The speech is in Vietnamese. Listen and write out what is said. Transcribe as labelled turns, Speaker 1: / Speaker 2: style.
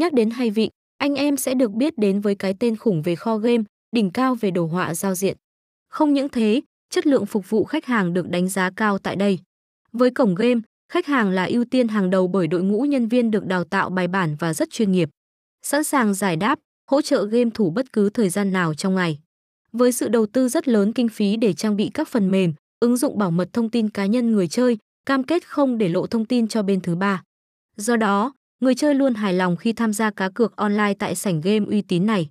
Speaker 1: Nhắc đến hay vịnh, anh em sẽ được biết đến với cái tên khủng về kho game, đỉnh cao về đồ họa giao diện. Không những thế, chất lượng phục vụ khách hàng được đánh giá cao tại đây. Với cổng game, khách hàng là ưu tiên hàng đầu bởi đội ngũ nhân viên được đào tạo bài bản và rất chuyên nghiệp. Sẵn sàng giải đáp, hỗ trợ game thủ bất cứ thời gian nào trong ngày. Với sự đầu tư rất lớn kinh phí để trang bị các phần mềm, ứng dụng bảo mật thông tin cá nhân người chơi, cam kết không để lộ thông tin cho bên thứ ba. Do đó, người chơi luôn hài lòng khi tham gia cá cược online tại sảnh game uy tín này.